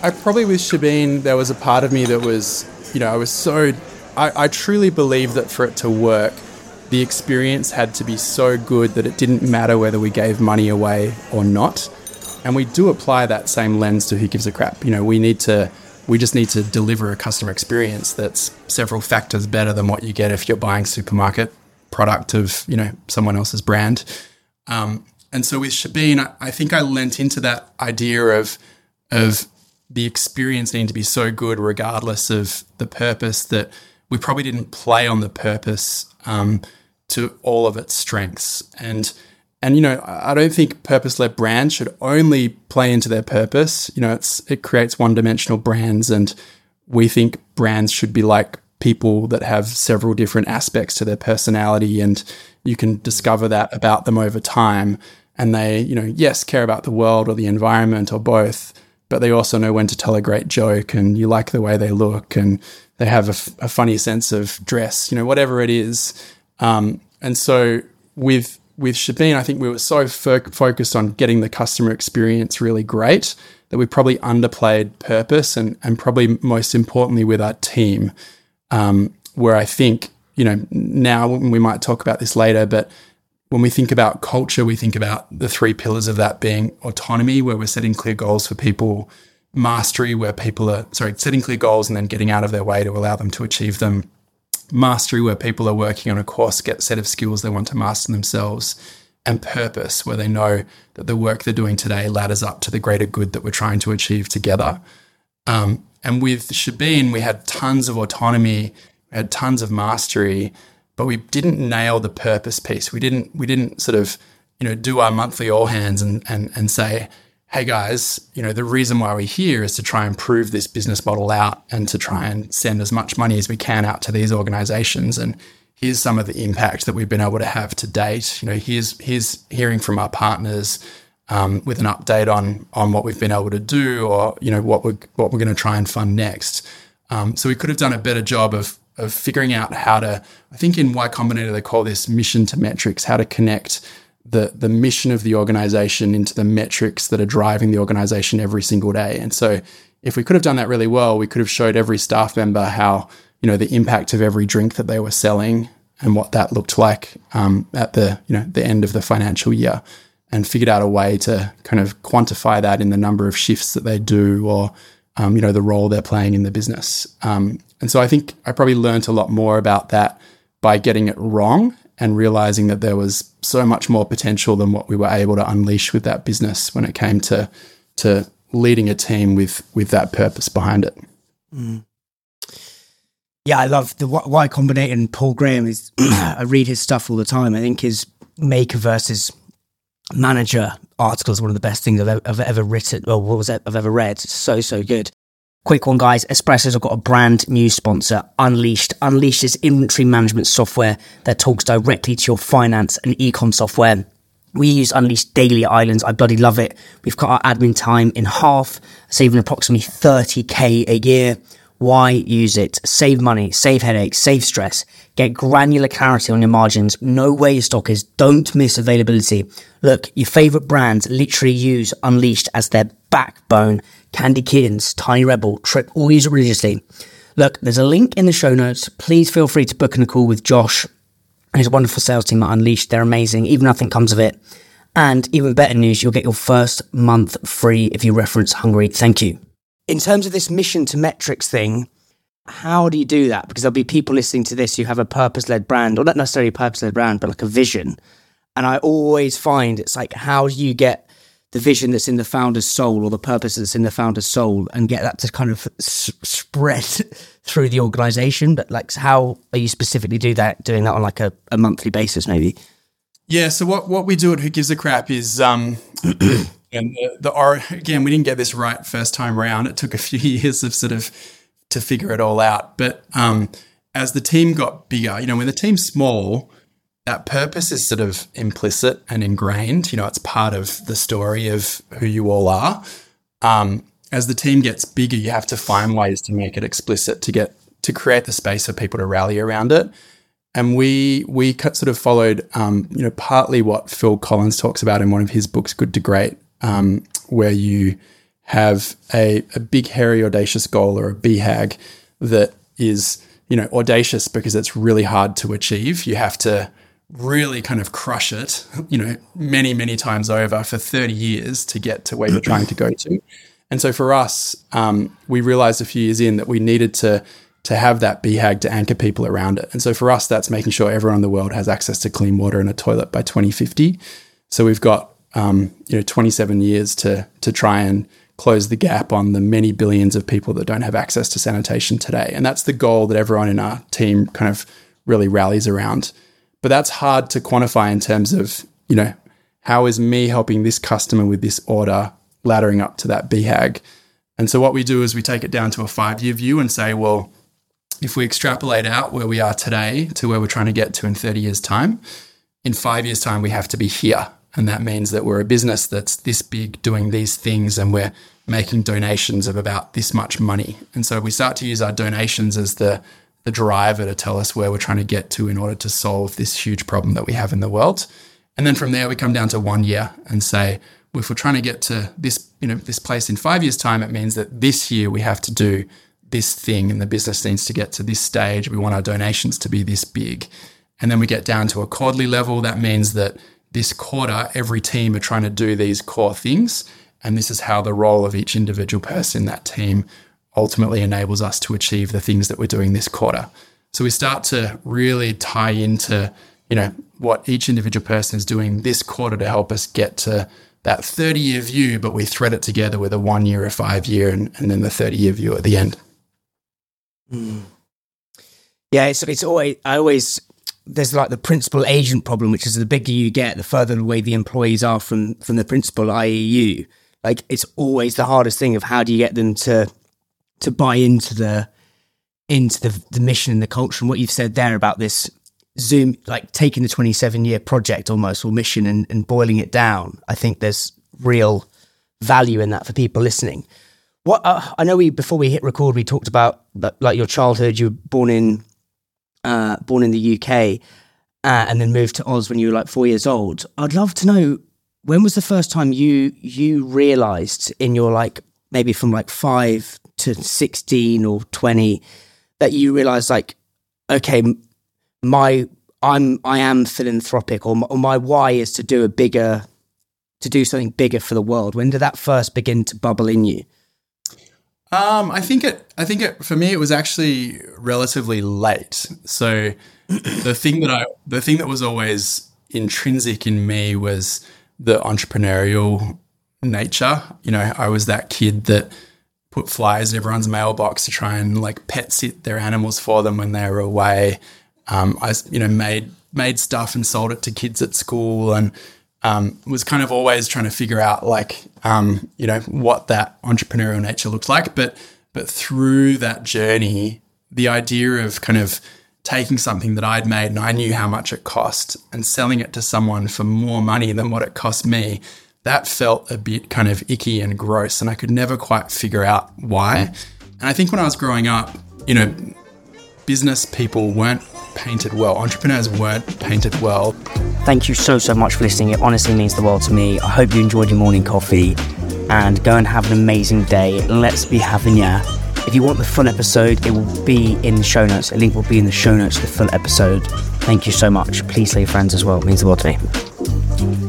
I probably with Shebeen, there was a part of me that was, you know, I was so, I, I truly believe that for it to work, the experience had to be so good that it didn't matter whether we gave money away or not. And we do apply that same lens to who gives a crap. You know, we need to, we just need to deliver a customer experience that's several factors better than what you get if you're buying supermarket product of, you know, someone else's brand. Um, and so with Shebeen, I, I think I lent into that idea of, of the experience needing to be so good regardless of the purpose that we probably didn't play on the purpose um, to all of its strengths. And and you know, I don't think purpose-led brands should only play into their purpose. You know, it's it creates one-dimensional brands, and we think brands should be like people that have several different aspects to their personality, and you can discover that about them over time. And they, you know, yes, care about the world or the environment or both, but they also know when to tell a great joke, and you like the way they look, and they have a, f- a funny sense of dress, you know, whatever it is. Um, and so with with Shebeen, I think we were so fo- focused on getting the customer experience really great that we probably underplayed purpose and, and probably most importantly with our team, um, where I think, you know, now we might talk about this later, but when we think about culture, we think about the three pillars of that being autonomy, where we're setting clear goals for people, mastery, where people are, sorry, setting clear goals and then getting out of their way to allow them to achieve them mastery, where people are working on a course, get set of skills they want to master themselves, and purpose, where they know that the work they're doing today ladders up to the greater good that we're trying to achieve together. Um, and with Shebeen, we had tons of autonomy, we had tons of mastery, but we didn't nail the purpose piece. We didn't we didn't sort of you know do our monthly all hands and and and say hey guys, you know, the reason why we're here is to try and prove this business model out and to try and send as much money as we can out to these organizations. And here's some of the impact that we've been able to have to date. You know, here's here's hearing from our partners um, with an update on on what we've been able to do, or you know what we're what we're going to try and fund next. Um, so we could have done a better job of of figuring out how to. I think in Y Combinator they call this mission to metrics, how to connect the the mission of the organization into the metrics that are driving the organization every single day. And so if we could have done that really well, we could have showed every staff member how, you know, the impact of every drink that they were selling and what that looked like um, at the, you know, the end of the financial year and figured out a way to kind of quantify that in the number of shifts that they do or, um, you know, the role they're playing in the business. Um, and so I think I probably learned a lot more about that by getting it wrong and realizing that there was so much more potential than what we were able to unleash with that business when it came to to leading a team with with that purpose behind it. Mm. Yeah, I love the Y Combinator and Paul Graham is I read his stuff all the time. I think his maker versus manager article is one of the best things I've ever, I've ever written or what was it I've ever read. It's so so good. Quick one, guys. Espresso's have got a brand new sponsor, Unleashed. Unleashed is inventory management software that talks directly to your finance and ecom software. We use Unleashed daily at Islands. I bloody love it. We've cut our admin time in half, saving approximately 30k a year. Why use it? Save money, save headaches, save stress. Get granular clarity on your margins. Know where your stock is. Don't miss availability. Look, your favorite brands literally use Unleashed as their backbone Candy Kittens, Tiny Rebel, Trip, all use it religiously. Look, there's a link in the show notes. Please feel free to book in a call with Josh and his wonderful sales team at Unleashed. They're amazing, even nothing comes of it. And even better news, you'll get your first month free if you reference Hungry. Thank you. In terms of this mission to metrics thing, how do you do that? Because there'll be people listening to this who have a purpose led brand, or not necessarily a purpose led brand, but like a vision. And I always find it's like, how do you get the vision that's in the founder's soul or the purpose that's in the founder's soul and get that to kind of s- spread through the organization. But like how are you specifically do that doing that on like a, a monthly basis maybe? Yeah so what what we do at who gives a crap is um and the, the or again we didn't get this right first time around it took a few years of sort of to figure it all out. But um as the team got bigger you know when the team's small that purpose is sort of implicit and ingrained. You know, it's part of the story of who you all are. Um, as the team gets bigger, you have to find ways to make it explicit to get to create the space for people to rally around it. And we we sort of followed, um, you know, partly what Phil Collins talks about in one of his books, Good to Great, um, where you have a, a big, hairy, audacious goal or a BHAG that is, you know, audacious because it's really hard to achieve. You have to really kind of crush it, you know, many, many times over for 30 years to get to where you're trying to go to. And so for us, um, we realized a few years in that we needed to to have that BHAG to anchor people around it. And so for us, that's making sure everyone in the world has access to clean water and a toilet by 2050. So we've got um, you know 27 years to to try and close the gap on the many billions of people that don't have access to sanitation today. And that's the goal that everyone in our team kind of really rallies around. But that's hard to quantify in terms of, you know, how is me helping this customer with this order laddering up to that BHAG? And so what we do is we take it down to a five year view and say, well, if we extrapolate out where we are today to where we're trying to get to in 30 years' time, in five years' time, we have to be here. And that means that we're a business that's this big doing these things and we're making donations of about this much money. And so we start to use our donations as the, the driver to tell us where we're trying to get to in order to solve this huge problem that we have in the world. And then from there, we come down to one year and say, well, if we're trying to get to this, you know, this place in five years' time, it means that this year we have to do this thing and the business needs to get to this stage. We want our donations to be this big. And then we get down to a quarterly level. That means that this quarter, every team are trying to do these core things. And this is how the role of each individual person in that team ultimately enables us to achieve the things that we're doing this quarter. So we start to really tie into, you know, what each individual person is doing this quarter to help us get to that 30 year view, but we thread it together with a one year, a five year, and, and then the 30 year view at the end. Mm. Yeah, it's, it's always, I always there's like the principal agent problem, which is the bigger you get, the further away the employees are from from the principal, i.e., you. Like it's always the hardest thing of how do you get them to to buy into the into the the mission and the culture and what you've said there about this Zoom, like taking the 27 year project almost or mission and, and boiling it down. I think there's real value in that for people listening. What uh, I know we before we hit record, we talked about like your childhood. You were born in uh, born in the UK, uh, and then moved to Oz when you were like four years old. I'd love to know when was the first time you you realised in your like maybe from like five to sixteen or twenty that you realize like okay my I'm I am philanthropic or my, or my why is to do a bigger to do something bigger for the world. When did that first begin to bubble in you? Um, I think it. I think it for me. It was actually relatively late. So the thing that I, the thing that was always intrinsic in me was the entrepreneurial nature. You know, I was that kid that put flyers in everyone's mailbox to try and like pet sit their animals for them when they were away. Um, I, you know, made made stuff and sold it to kids at school and um, was kind of always trying to figure out like um, you know what that entrepreneurial nature looks like but but through that journey the idea of kind of taking something that I'd made and I knew how much it cost and selling it to someone for more money than what it cost me that felt a bit kind of icky and gross and I could never quite figure out why and I think when I was growing up you know business people weren't painted well. Entrepreneurs weren't painted well. Thank you so, so much for listening. It honestly means the world to me. I hope you enjoyed your morning coffee and go and have an amazing day. Let's be having ya. If you want the full episode, it will be in the show notes. A link will be in the show notes, the full episode. Thank you so much. Please say friends as well. It means the world to me.